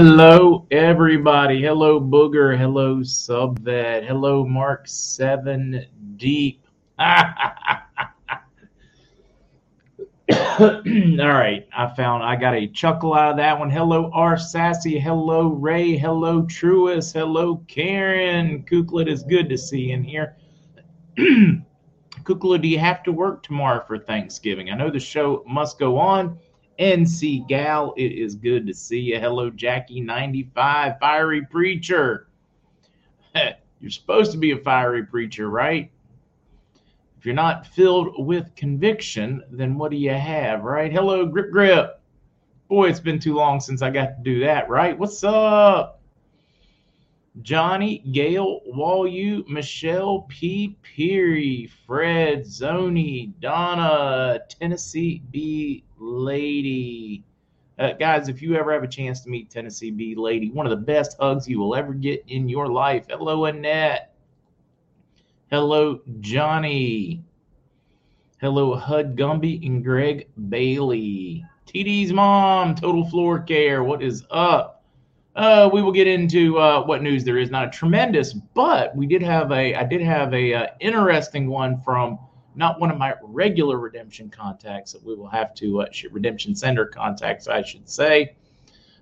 Hello, everybody. Hello, Booger. Hello, Subvet. Hello, Mark Seven Deep. All right, I found I got a chuckle out of that one. Hello, R Sassy. Hello, Ray. Hello, Truist. Hello, Karen. Kukla, is good to see in here. Kukla, do you have to work tomorrow for Thanksgiving? I know the show must go on. NC Gal, it is good to see you. Hello, Jackie95, fiery preacher. You're supposed to be a fiery preacher, right? If you're not filled with conviction, then what do you have, right? Hello, Grip Grip. Boy, it's been too long since I got to do that, right? What's up? Johnny, Gail, Walu, Michelle, P. Peary, Fred, Zoni, Donna, Tennessee B. Lady. Uh, guys, if you ever have a chance to meet Tennessee B. Lady, one of the best hugs you will ever get in your life. Hello, Annette. Hello, Johnny. Hello, Hud Gumby and Greg Bailey. TD's mom, Total Floor Care. What is up? Uh, we will get into uh, what news there is. Not a tremendous, but we did have a. I did have a uh, interesting one from not one of my regular redemption contacts that we will have to uh, redemption sender contacts, I should say.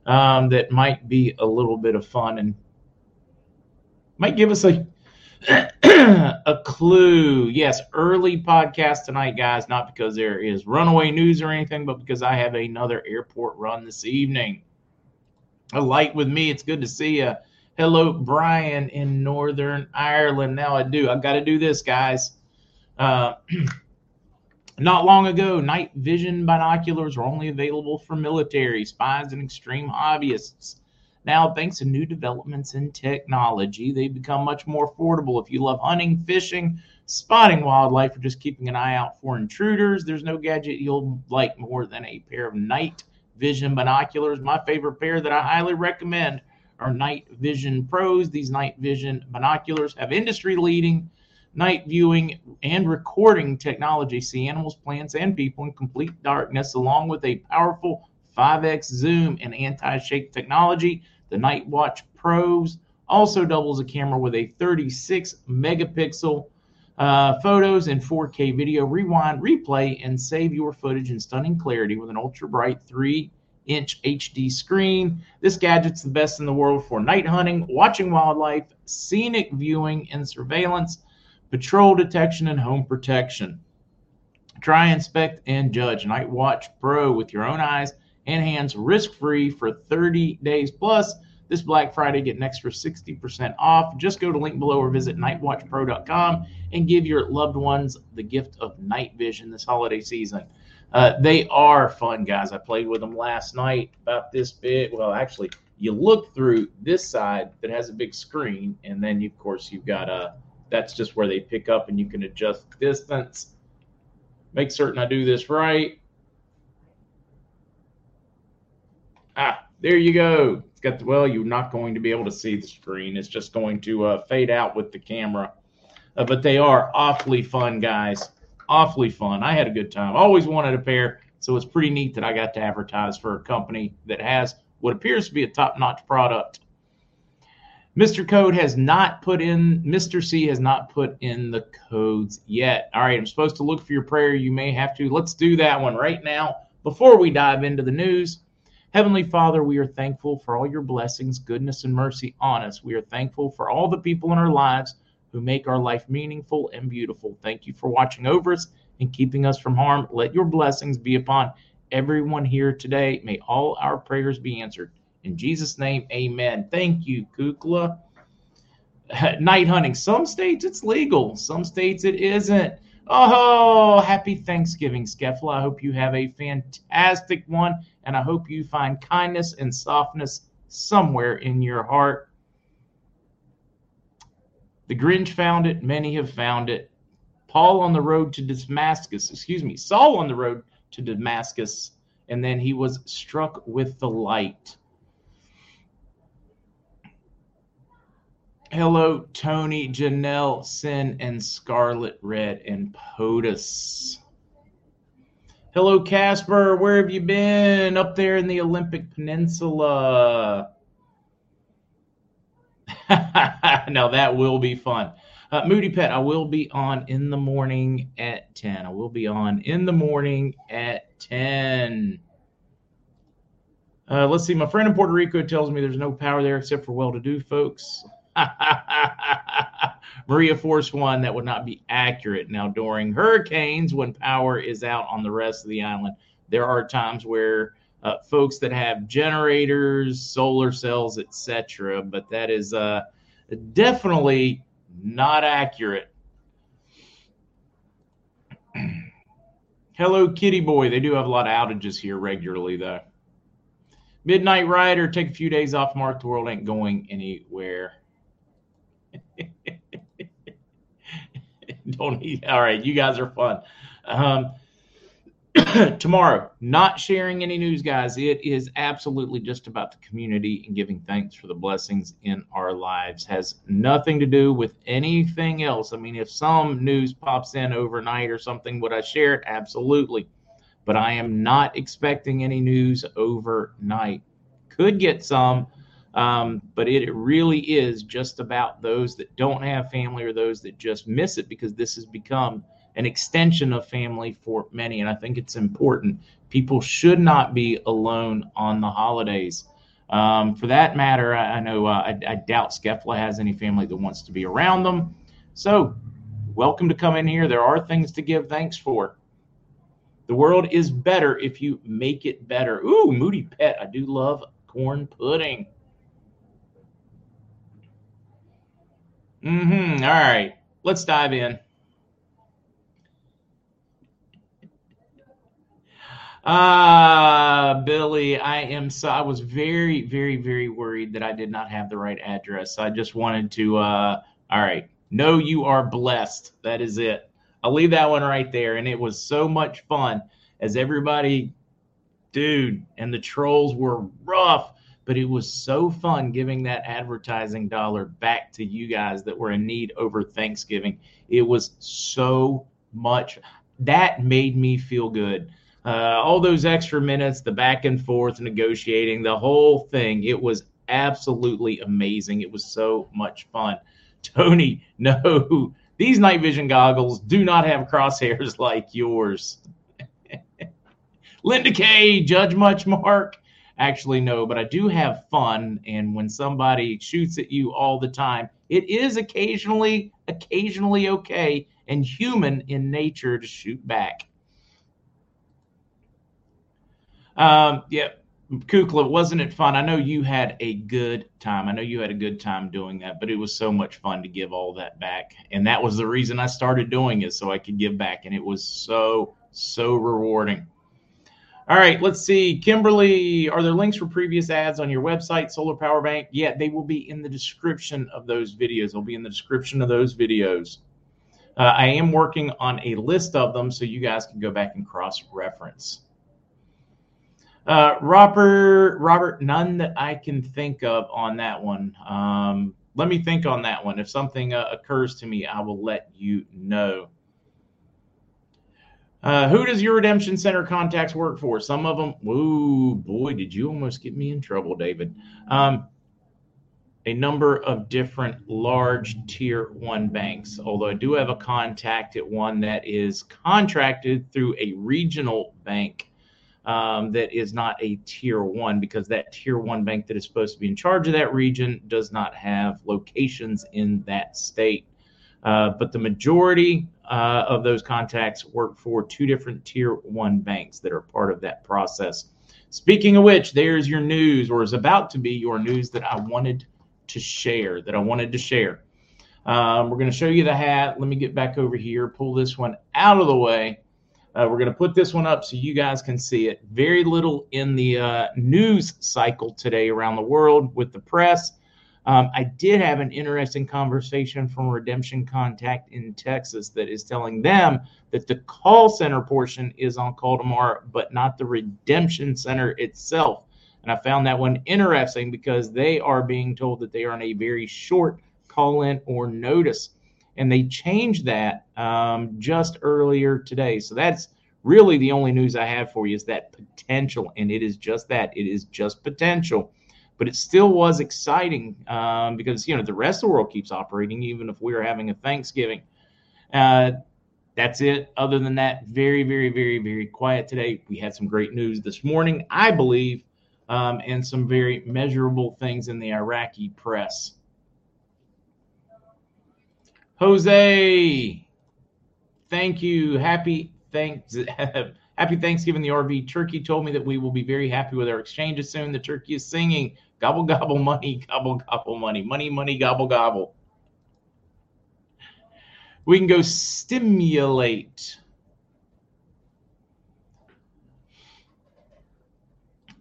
Um, that might be a little bit of fun and might give us a a clue. Yes, early podcast tonight, guys. Not because there is runaway news or anything, but because I have another airport run this evening a light with me. It's good to see you. Hello, Brian in Northern Ireland. Now I do. I've got to do this, guys. Uh, not long ago, night vision binoculars were only available for military, spies, and extreme hobbyists. Now, thanks to new developments in technology, they've become much more affordable. If you love hunting, fishing, spotting wildlife, or just keeping an eye out for intruders, there's no gadget you'll like more than a pair of night Vision binoculars. My favorite pair that I highly recommend are Night Vision Pros. These Night Vision binoculars have industry leading night viewing and recording technology. See animals, plants, and people in complete darkness, along with a powerful 5x zoom and anti shake technology. The Night Watch Pros also doubles a camera with a 36 megapixel uh, photos and 4K video. Rewind, replay, and save your footage in stunning clarity with an ultra bright 3 inch HD screen. This gadget's the best in the world for night hunting, watching wildlife, scenic viewing and surveillance, patrol detection, and home protection. Try, inspect, and judge Night Watch Pro with your own eyes and hands risk free for 30 days plus this Black Friday, get an extra 60% off. Just go to link below or visit nightwatchpro.com and give your loved ones the gift of night vision this holiday season. Uh, they are fun, guys. I played with them last night about this bit. Well, actually, you look through this side that has a big screen, and then, you, of course, you've got a uh, that's just where they pick up and you can adjust distance. Make certain I do this right. Ah, there you go. It's got the, well, you're not going to be able to see the screen. It's just going to uh, fade out with the camera. Uh, but they are awfully fun, guys. Awfully fun. I had a good time. Always wanted a pair, so it's pretty neat that I got to advertise for a company that has what appears to be a top-notch product. Mr. Code has not put in, Mr. C has not put in the codes yet. All right, I'm supposed to look for your prayer. You may have to. Let's do that one right now before we dive into the news. Heavenly Father, we are thankful for all your blessings, goodness, and mercy on us. We are thankful for all the people in our lives who make our life meaningful and beautiful. Thank you for watching over us and keeping us from harm. Let your blessings be upon everyone here today. May all our prayers be answered. In Jesus' name, amen. Thank you, Kukla. Night hunting. Some states it's legal, some states it isn't. Oh, happy Thanksgiving, Skeffla. I hope you have a fantastic one, and I hope you find kindness and softness somewhere in your heart. The Grinch found it, many have found it. Paul on the road to Damascus, excuse me, Saul on the road to Damascus, and then he was struck with the light. Hello, Tony, Janelle, Sin, and Scarlet Red, and POTUS. Hello, Casper. Where have you been? Up there in the Olympic Peninsula. now that will be fun. Uh, Moody Pet, I will be on in the morning at 10. I will be on in the morning at 10. Uh, let's see. My friend in Puerto Rico tells me there's no power there except for well to do folks. Maria Force One, that would not be accurate. Now, during hurricanes, when power is out on the rest of the island, there are times where uh, folks that have generators, solar cells, etc., but that is uh, definitely not accurate. Hello, Kitty Boy. They do have a lot of outages here regularly, though. Midnight Rider, take a few days off. Mark, the world ain't going anywhere. Don't eat. All right, you guys are fun. Um, tomorrow, not sharing any news, guys. It is absolutely just about the community and giving thanks for the blessings in our lives. Has nothing to do with anything else. I mean, if some news pops in overnight or something, would I share it? Absolutely. But I am not expecting any news overnight. Could get some, um, but it really is just about those that don't have family or those that just miss it because this has become an extension of family for many. And I think it's important. People should not be alone on the holidays. Um, for that matter, I, I know uh, I, I, doubt Skefla has any family that wants to be around them. So, welcome to come in here. There are things to give thanks for. The world is better if you make it better. Ooh, Moody Pet. I do love corn pudding. Mm-hmm. All right. Let's dive in. Uh, Billy, I am so I was very, very, very worried that I did not have the right address. I just wanted to uh all right. No, you are blessed. That is it. I'll leave that one right there. And it was so much fun as everybody, dude, and the trolls were rough but it was so fun giving that advertising dollar back to you guys that were in need over Thanksgiving. It was so much that made me feel good. Uh, all those extra minutes, the back and forth negotiating, the whole thing, it was absolutely amazing. It was so much fun. Tony, no, these night vision goggles do not have crosshairs like yours. Linda K, Judge Much Mark, actually know, but I do have fun. And when somebody shoots at you all the time, it is occasionally, occasionally okay and human in nature to shoot back. Um, yeah, Kukla, wasn't it fun? I know you had a good time. I know you had a good time doing that, but it was so much fun to give all that back. And that was the reason I started doing it so I could give back. And it was so, so rewarding. All right, let's see. Kimberly, are there links for previous ads on your website, Solar Power Bank? Yeah, they will be in the description of those videos. They'll be in the description of those videos. Uh, I am working on a list of them so you guys can go back and cross reference. Uh, Robert, Robert, none that I can think of on that one. Um, let me think on that one. If something uh, occurs to me, I will let you know. Uh, who does your redemption center contacts work for? Some of them. Ooh, boy, did you almost get me in trouble, David. Um, a number of different large tier one banks. Although I do have a contact at one that is contracted through a regional bank um, that is not a tier one because that tier one bank that is supposed to be in charge of that region does not have locations in that state. Uh, but the majority uh, of those contacts work for two different tier one banks that are part of that process. Speaking of which, there's your news, or is about to be your news that I wanted to share. That I wanted to share. Um, we're going to show you the hat. Let me get back over here, pull this one out of the way. Uh, we're going to put this one up so you guys can see it. Very little in the uh, news cycle today around the world with the press. Um, I did have an interesting conversation from redemption contact in Texas that is telling them that the call center portion is on call tomorrow, but not the redemption center itself. And I found that one interesting because they are being told that they are on a very short call in or notice. And they changed that um, just earlier today. So that's really the only news I have for you is that potential. And it is just that it is just potential but it still was exciting um, because you know the rest of the world keeps operating, even if we're having a Thanksgiving. Uh, that's it. Other than that, very, very, very, very quiet today. We had some great news this morning, I believe, um, and some very measurable things in the Iraqi press. Jose, thank you. Happy thanks. Happy Thanksgiving. The RV turkey told me that we will be very happy with our exchanges soon. The turkey is singing gobble gobble money, gobble gobble money, money money gobble gobble. We can go stimulate.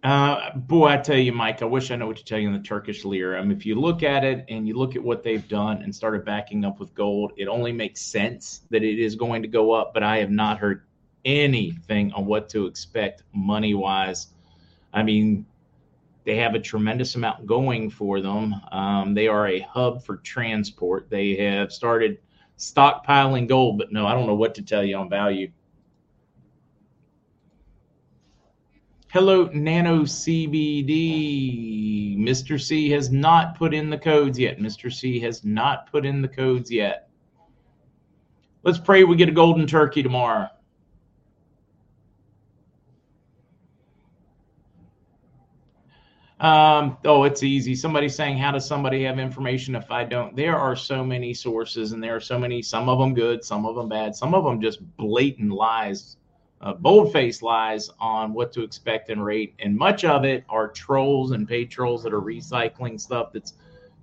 Uh, boy, I tell you, Mike, I wish I know what to tell you in the Turkish lira. I mean, if you look at it and you look at what they've done and started backing up with gold, it only makes sense that it is going to go up. But I have not heard anything on what to expect money wise. I mean, they have a tremendous amount going for them. Um, they are a hub for transport. They have started stockpiling gold, but no, I don't know what to tell you on value. Hello, Nano CBD. Mr. C has not put in the codes yet. Mr. C has not put in the codes yet. Let's pray we get a golden turkey tomorrow. Um, oh, it's easy. Somebody saying, How does somebody have information if I don't? There are so many sources, and there are so many, some of them good, some of them bad, some of them just blatant lies, uh, bold faced lies on what to expect and rate. And much of it are trolls and paid trolls that are recycling stuff that's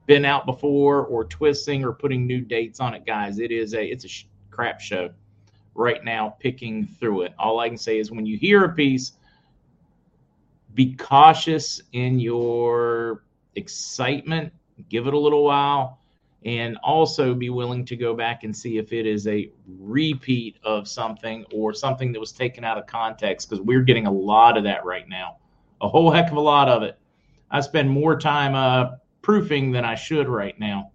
been out before or twisting or putting new dates on it, guys. It is a, it's a crap show right now, picking through it. All I can say is when you hear a piece, be cautious in your excitement, give it a little while, and also be willing to go back and see if it is a repeat of something or something that was taken out of context because we're getting a lot of that right now. A whole heck of a lot of it. I spend more time uh, proofing than I should right now.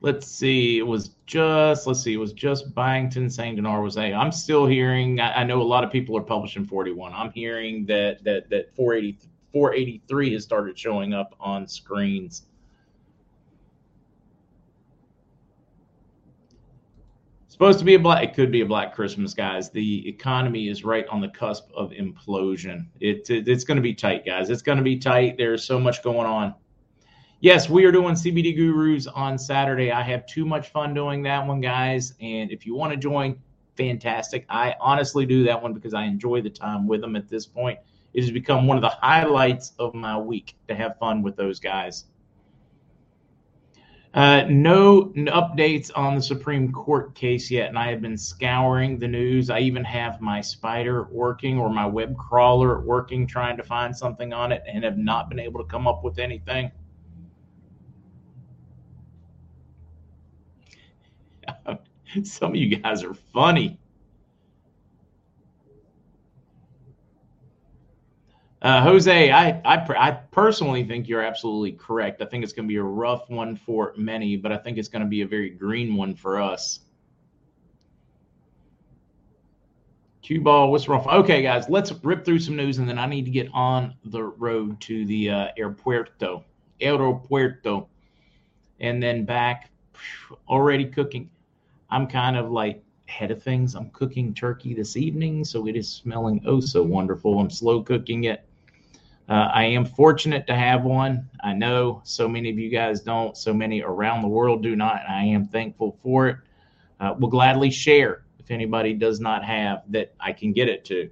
Let's see, it was just, let's see, it was just Byington saying Dinar was A. I'm still hearing, I, I, know a lot of people are publishing 41. I'm hearing that that that 480, 483 has started showing up on screens. supposed to be a black it could be a black christmas guys the economy is right on the cusp of implosion it, it it's going to be tight guys it's going to be tight there's so much going on Yes, we are doing CBD Gurus on Saturday. I have too much fun doing that one, guys. And if you want to join, fantastic. I honestly do that one because I enjoy the time with them at this point. It has become one of the highlights of my week to have fun with those guys. Uh, no updates on the Supreme Court case yet, and I have been scouring the news. I even have my spider working or my web crawler working, trying to find something on it, and have not been able to come up with anything. Some of you guys are funny. Uh, Jose, I, I, I personally think you're absolutely correct. I think it's going to be a rough one for many, but I think it's going to be a very green one for us. Cue ball, what's wrong? Okay, guys, let's rip through some news, and then I need to get on the road to the uh, aeropuerto, aeropuerto, and then back. Already cooking. I'm kind of like ahead of things. I'm cooking turkey this evening, so it is smelling oh so wonderful. I'm slow cooking it. Uh, I am fortunate to have one. I know so many of you guys don't, so many around the world do not. I am thankful for it. Uh, will gladly share if anybody does not have that I can get it to.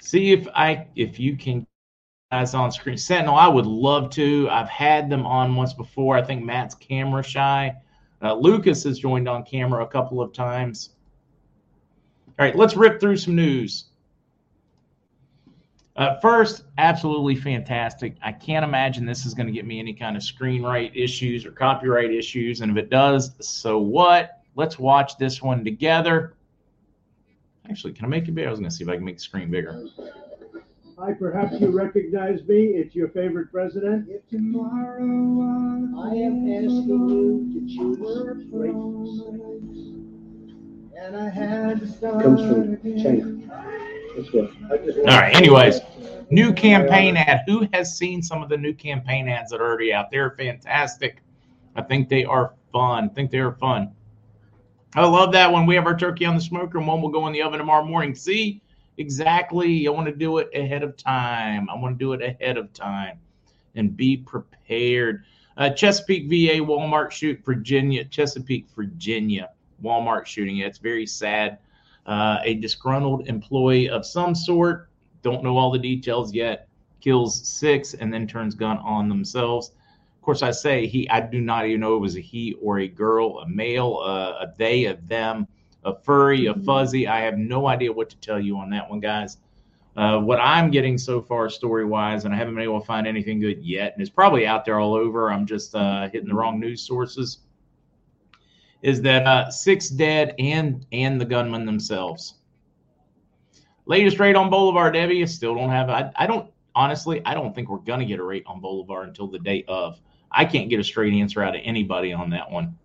See if I if you can guys on screen. Sentinel, I would love to. I've had them on once before. I think Matt's camera shy. Uh, Lucas has joined on camera a couple of times. All right, let's rip through some news. Uh, first, absolutely fantastic. I can't imagine this is going to get me any kind of screen right issues or copyright issues. And if it does, so what? Let's watch this one together. Actually, can I make it bigger? I was going to see if I can make the screen bigger. Hi, perhaps you recognize me. It's your favorite president. If tomorrow I am asking you to choose greatness, and I had to start comes from China. All right. Anyways, new campaign ad. Who has seen some of the new campaign ads that are already out? They're fantastic. I think they are fun. I think they are fun. I love that when we have our turkey on the smoker and one will go in the oven tomorrow morning. See, exactly. I want to do it ahead of time. I want to do it ahead of time and be prepared. Uh, Chesapeake VA Walmart shoot Virginia, Chesapeake, Virginia Walmart shooting. It's very sad. Uh, a disgruntled employee of some sort, don't know all the details yet, kills six and then turns gun on themselves Of course, I say he. I do not even know it was a he or a girl, a male, uh, a they, a them, a furry, a fuzzy. I have no idea what to tell you on that one, guys. Uh, what I'm getting so far story wise, and I haven't been able to find anything good yet, and it's probably out there all over. I'm just uh, hitting the wrong news sources. Is that uh, six dead and and the gunmen themselves? Latest rate on Bolivar, Debbie. Still don't have. I, I don't honestly. I don't think we're gonna get a rate on Bolivar until the day of. I can't get a straight answer out of anybody on that one.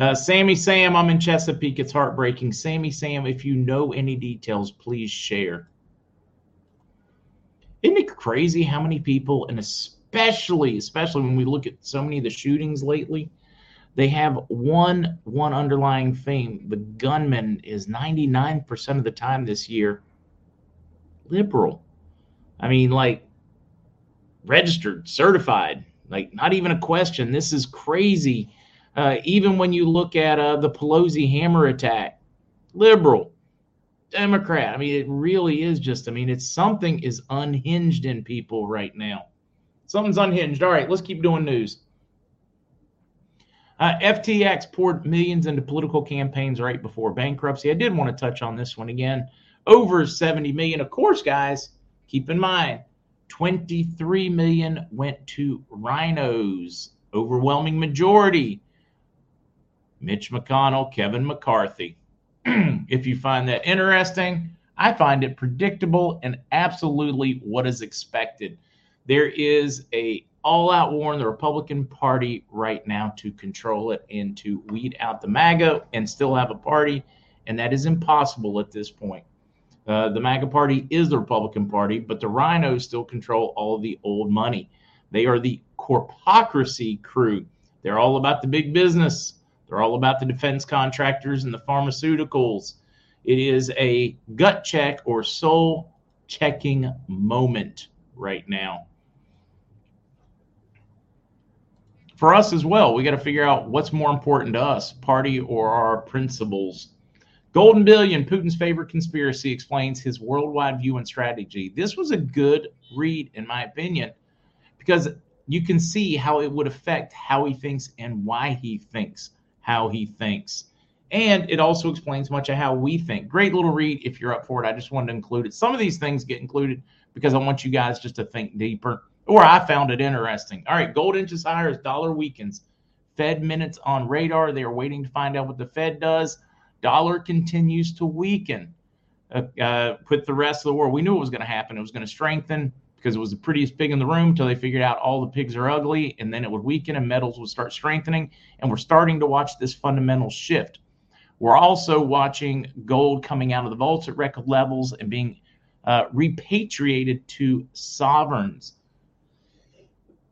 Uh, Sammy Sam, I'm in Chesapeake. It's heartbreaking. Sammy Sam, if you know any details, please share. Isn't it crazy how many people, and especially, especially when we look at so many of the shootings lately, they have one one underlying theme. The gunman is 99% of the time this year liberal. I mean, like registered, certified. Like, not even a question. This is crazy. Uh, even when you look at uh, the Pelosi hammer attack, liberal, Democrat. I mean, it really is just, I mean, it's something is unhinged in people right now. Something's unhinged. All right, let's keep doing news. Uh, FTX poured millions into political campaigns right before bankruptcy. I did want to touch on this one again. Over 70 million. Of course, guys, keep in mind 23 million went to rhinos, overwhelming majority. Mitch McConnell, Kevin McCarthy. if you find that interesting, I find it predictable and absolutely what is expected. There is a all-out war in the Republican Party right now to control it and to weed out the MAGA and still have a party, and that is impossible at this point. Uh, the MAGA party is the Republican Party, but the rhinos still control all the old money. They are the corpocracy crew. They're all about the big business. They're all about the defense contractors and the pharmaceuticals. It is a gut check or soul checking moment right now. For us as well, we got to figure out what's more important to us, party or our principles. Golden Billion, Putin's favorite conspiracy, explains his worldwide view and strategy. This was a good read, in my opinion, because you can see how it would affect how he thinks and why he thinks how he thinks. And it also explains much of how we think. Great little read if you're up for it. I just wanted to include it. Some of these things get included because I want you guys just to think deeper, or I found it interesting. All right, gold inches higher as dollar weakens. Fed minutes on radar. They are waiting to find out what the Fed does dollar continues to weaken uh, uh, with the rest of the world. We knew it was going to happen. It was going to strengthen because it was the prettiest pig in the room until they figured out all the pigs are ugly, and then it would weaken and metals would start strengthening. And we're starting to watch this fundamental shift. We're also watching gold coming out of the vaults at record levels and being uh, repatriated to sovereigns.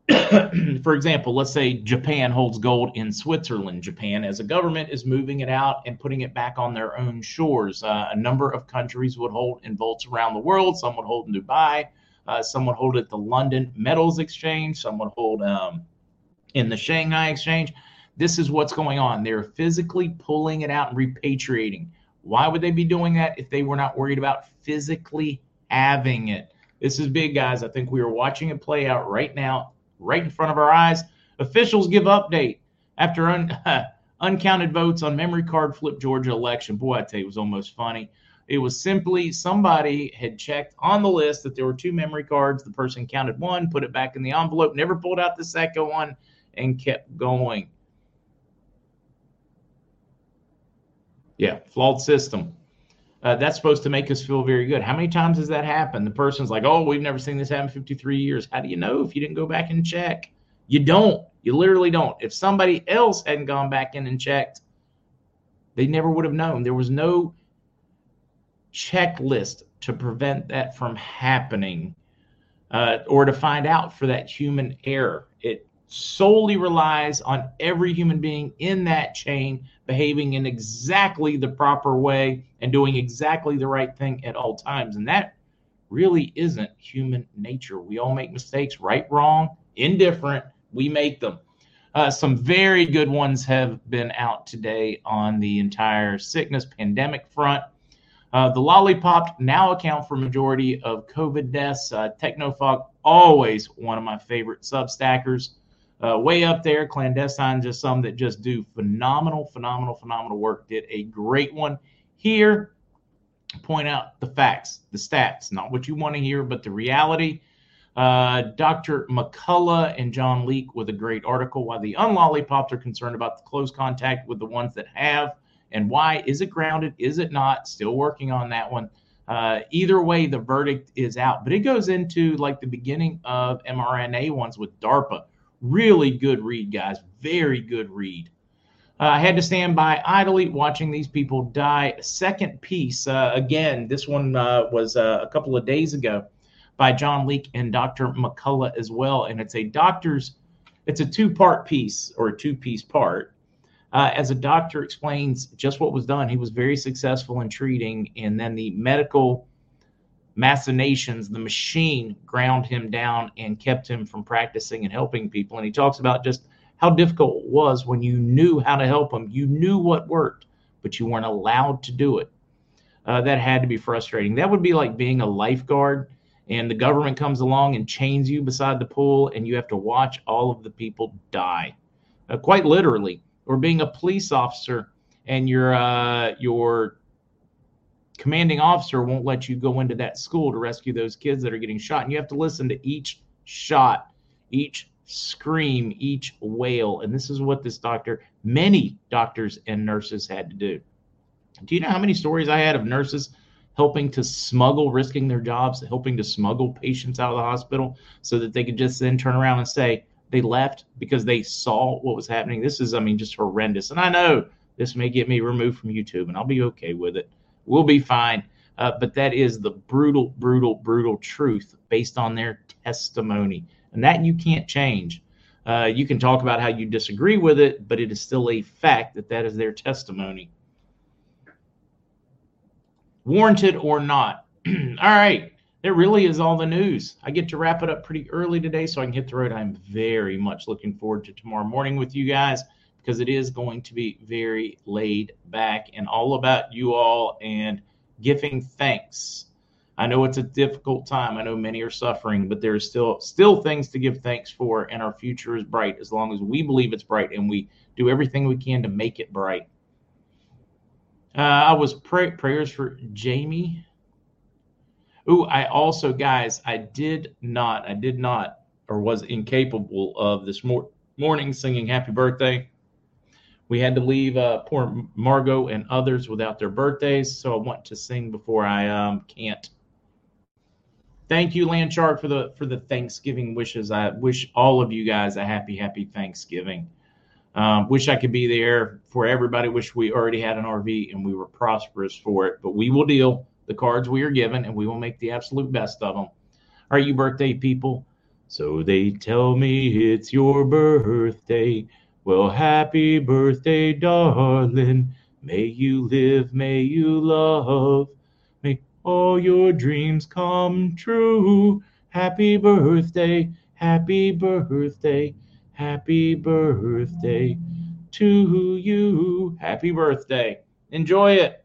for example, let's say Japan holds gold in Switzerland. Japan, as a government, is moving it out and putting it back on their own shores. Uh, a number of countries would hold in vaults around the world. Some would hold in Dubai. Uh, some would hold it at the London Metals Exchange. Some would hold um, in the Shanghai Exchange. This is what's going on. They're physically pulling it out and repatriating. Why would they be doing that if they were not worried about physically having it? This is big, guys. I think we are watching it play out right now right in front of our eyes. Officials give update after un, uncounted votes on memory card flip Georgia election. Boy, I tell you, it was almost funny. It was simply somebody had checked on the list that there were two memory cards. The person counted one, put it back in the envelope, never pulled out the second one, and kept going. Yeah, flawed system. Uh, that's supposed to make us feel very good. How many times has that happened? The person's like, "Oh, we've never seen this happen 53 years." How do you know if you didn't go back and check? You don't. You literally don't. If somebody else hadn't gone back in and checked, they never would have known. There was no checklist to prevent that from happening uh, or to find out for that human error. It solely relies on every human being in that chain behaving in exactly the proper way and doing exactly the right thing at all times. And that really isn't human nature. We all make mistakes, right, wrong, indifferent. We make them. Uh, some very good ones have been out today on the entire sickness pandemic front. Uh, the lollipop now account for majority of COVID deaths. Uh, Technofog, always one of my favorite substackers. Uh, way up there, clandestine, just some that just do phenomenal, phenomenal, phenomenal work. Did a great one here. Point out the facts, the stats, not what you want to hear, but the reality. Uh, Dr. McCullough and John Leake with a great article. Why the unlollipops are concerned about the close contact with the ones that have and why is it grounded? Is it not? Still working on that one. Uh, either way, the verdict is out, but it goes into like the beginning of mRNA ones with DARPA. Really good read, guys. Very good read. Uh, I had to stand by idly watching these people die. Second piece, uh, again, this one uh, was uh, a couple of days ago by John Leake and Dr. McCullough as well. And it's a doctor's, it's a two part piece or a two piece part uh, as a doctor explains just what was done. He was very successful in treating, and then the medical machinations, the machine ground him down and kept him from practicing and helping people. And he talks about just how difficult it was when you knew how to help them, you knew what worked, but you weren't allowed to do it. Uh, that had to be frustrating. That would be like being a lifeguard and the government comes along and chains you beside the pool and you have to watch all of the people die, uh, quite literally or being a police officer and your uh, your commanding officer won't let you go into that school to rescue those kids that are getting shot. And you have to listen to each shot each scream each wail. And this is what this doctor many doctors and nurses had to do. Do you know how many stories i had of nurses helping to smuggle risking their jobs helping to smuggle patients out of the hospital so that they could just then turn around and say they left because they saw what was happening. This is, I mean, just horrendous. And I know this may get me removed from YouTube, and I'll be okay with it. We'll be fine. Uh, but that is the brutal, brutal, brutal truth based on their testimony. And that you can't change. Uh, you can talk about how you disagree with it, but it is still a fact that that is their testimony. Warranted or not. All right it really is all the news. I get to wrap it up pretty early today so I can hit the road. I'm very much looking forward to tomorrow morning with you guys because it is going to be very laid back and all about you all and giving thanks. I know it's a difficult time. I know many are suffering, but there's still still things to give thanks for, and our future is bright as long as we believe it's bright and we do everything we can to make it bright. Uh, I was pray- prayers for Jamie Ooh, I also, guys, I did not, I did not, or was incapable of this mor- morning singing happy birthday. We had to leave uh, poor Margot and others without their birthdays, so I want to sing before I um, can't. Thank you, Lanchard, for the for the Thanksgiving wishes. I wish all of you guys a happy, happy Thanksgiving. Um, wish I could be there for everybody. Wish we already had an RV and we were prosperous for it, but we will deal the cards we are given, and we will make the absolute best of them. Are you birthday people? So they tell me it's your birthday. Well, happy birthday, darling. May you live, may you love. May all your dreams come true. Happy birthday, happy birthday, happy birthday to you. Happy birthday. Enjoy it.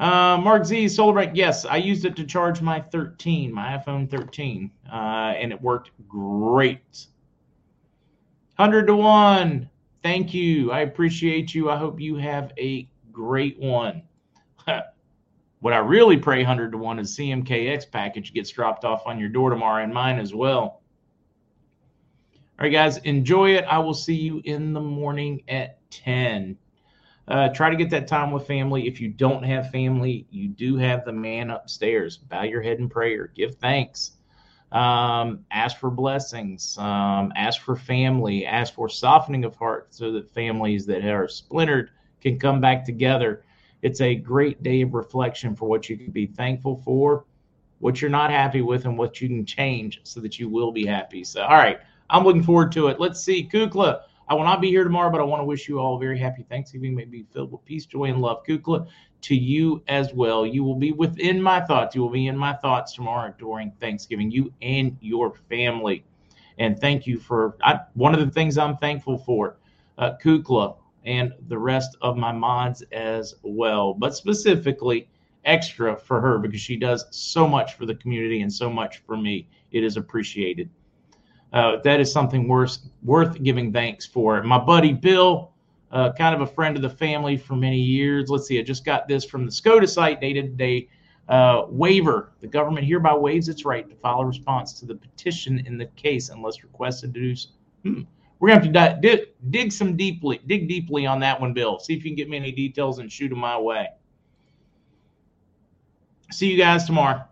Uh, Mark Z, Solar Bank. Yes, I used it to charge my 13, my iPhone 13, uh, and it worked great. 100 to 1. Thank you. I appreciate you. I hope you have a great one. what I really pray 100 to 1 is CMKX package gets dropped off on your door tomorrow and mine as well. All right, guys, enjoy it. I will see you in the morning at 10. Uh, try to get that time with family. If you don't have family, you do have the man upstairs. Bow your head in prayer. Give thanks. Um, ask for blessings. Um, ask for family. Ask for softening of heart so that families that are splintered can come back together. It's a great day of reflection for what you can be thankful for, what you're not happy with, and what you can change so that you will be happy. So, all right, I'm looking forward to it. Let's see, Kukla. I will not be here tomorrow, but I want to wish you all a very happy Thanksgiving. May be filled with peace, joy, and love. Kukla, to you as well. You will be within my thoughts. You will be in my thoughts tomorrow during Thanksgiving, you and your family. And thank you for I, one of the things I'm thankful for, uh, Kukla and the rest of my mods as well, but specifically extra for her because she does so much for the community and so much for me. It is appreciated. Uh, that is something worth worth giving thanks for. My buddy Bill, uh, kind of a friend of the family for many years. Let's see, I just got this from the SCOTUS site dated today. Uh, waiver. The government hereby waives its right to file a response to the petition in the case unless requested to do so. Hmm. We're gonna have to dig, dig some deeply, dig deeply on that one, Bill. See if you can get me any details and shoot them my way. See you guys tomorrow.